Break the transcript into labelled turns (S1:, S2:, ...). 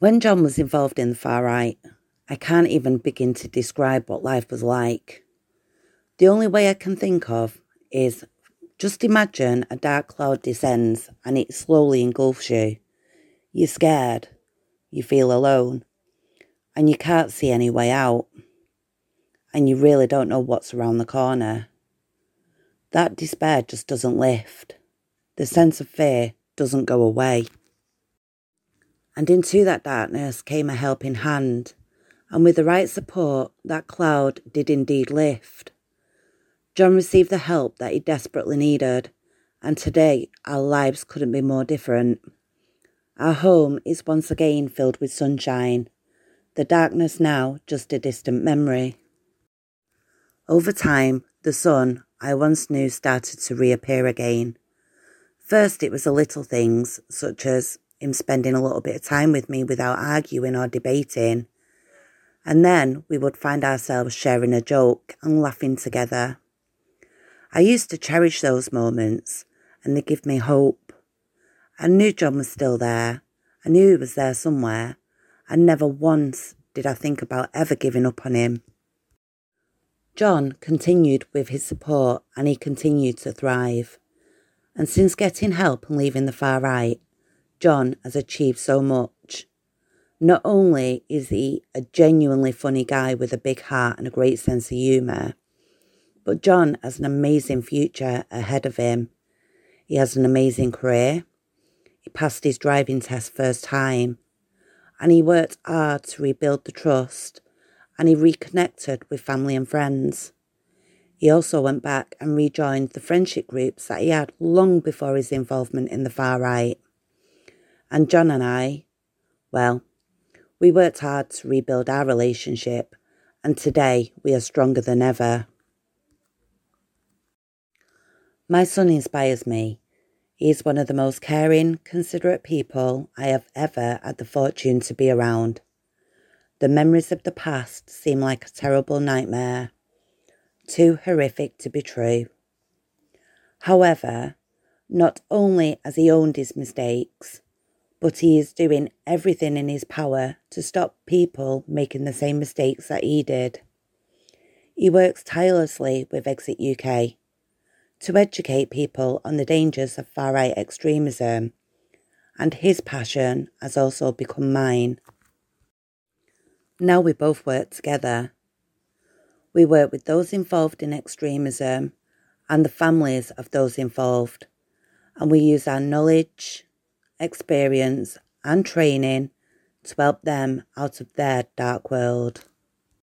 S1: When John was involved in the far right, I can't even begin to describe what life was like. The only way I can think of is just imagine a dark cloud descends and it slowly engulfs you. You're scared, you feel alone, and you can't see any way out, and you really don't know what's around the corner. That despair just doesn't lift. The sense of fear doesn't go away. And into that darkness came a helping hand, and with the right support, that cloud did indeed lift. John received the help that he desperately needed, and today our lives couldn't be more different. Our home is once again filled with sunshine, the darkness now just a distant memory. Over time, the sun I once knew started to reappear again. First, it was the little things, such as him spending a little bit of time with me without arguing or debating. And then we would find ourselves sharing a joke and laughing together. I used to cherish those moments, and they give me hope. I knew John was still there. I knew he was there somewhere, and never once did I think about ever giving up on him. John continued with his support and he continued to thrive. And since getting help and leaving the far right, John has achieved so much. Not only is he a genuinely funny guy with a big heart and a great sense of humour, but John has an amazing future ahead of him. He has an amazing career. He passed his driving test first time, and he worked hard to rebuild the trust and he reconnected with family and friends. He also went back and rejoined the friendship groups that he had long before his involvement in the far right. And John and I, well, we worked hard to rebuild our relationship, and today we are stronger than ever. My son inspires me. He is one of the most caring, considerate people I have ever had the fortune to be around. The memories of the past seem like a terrible nightmare, too horrific to be true. However, not only has he owned his mistakes, but he is doing everything in his power to stop people making the same mistakes that he did. He works tirelessly with Exit UK to educate people on the dangers of far right extremism, and his passion has also become mine. Now we both work together. We work with those involved in extremism and the families of those involved, and we use our knowledge, experience, and training to help them out of their dark world.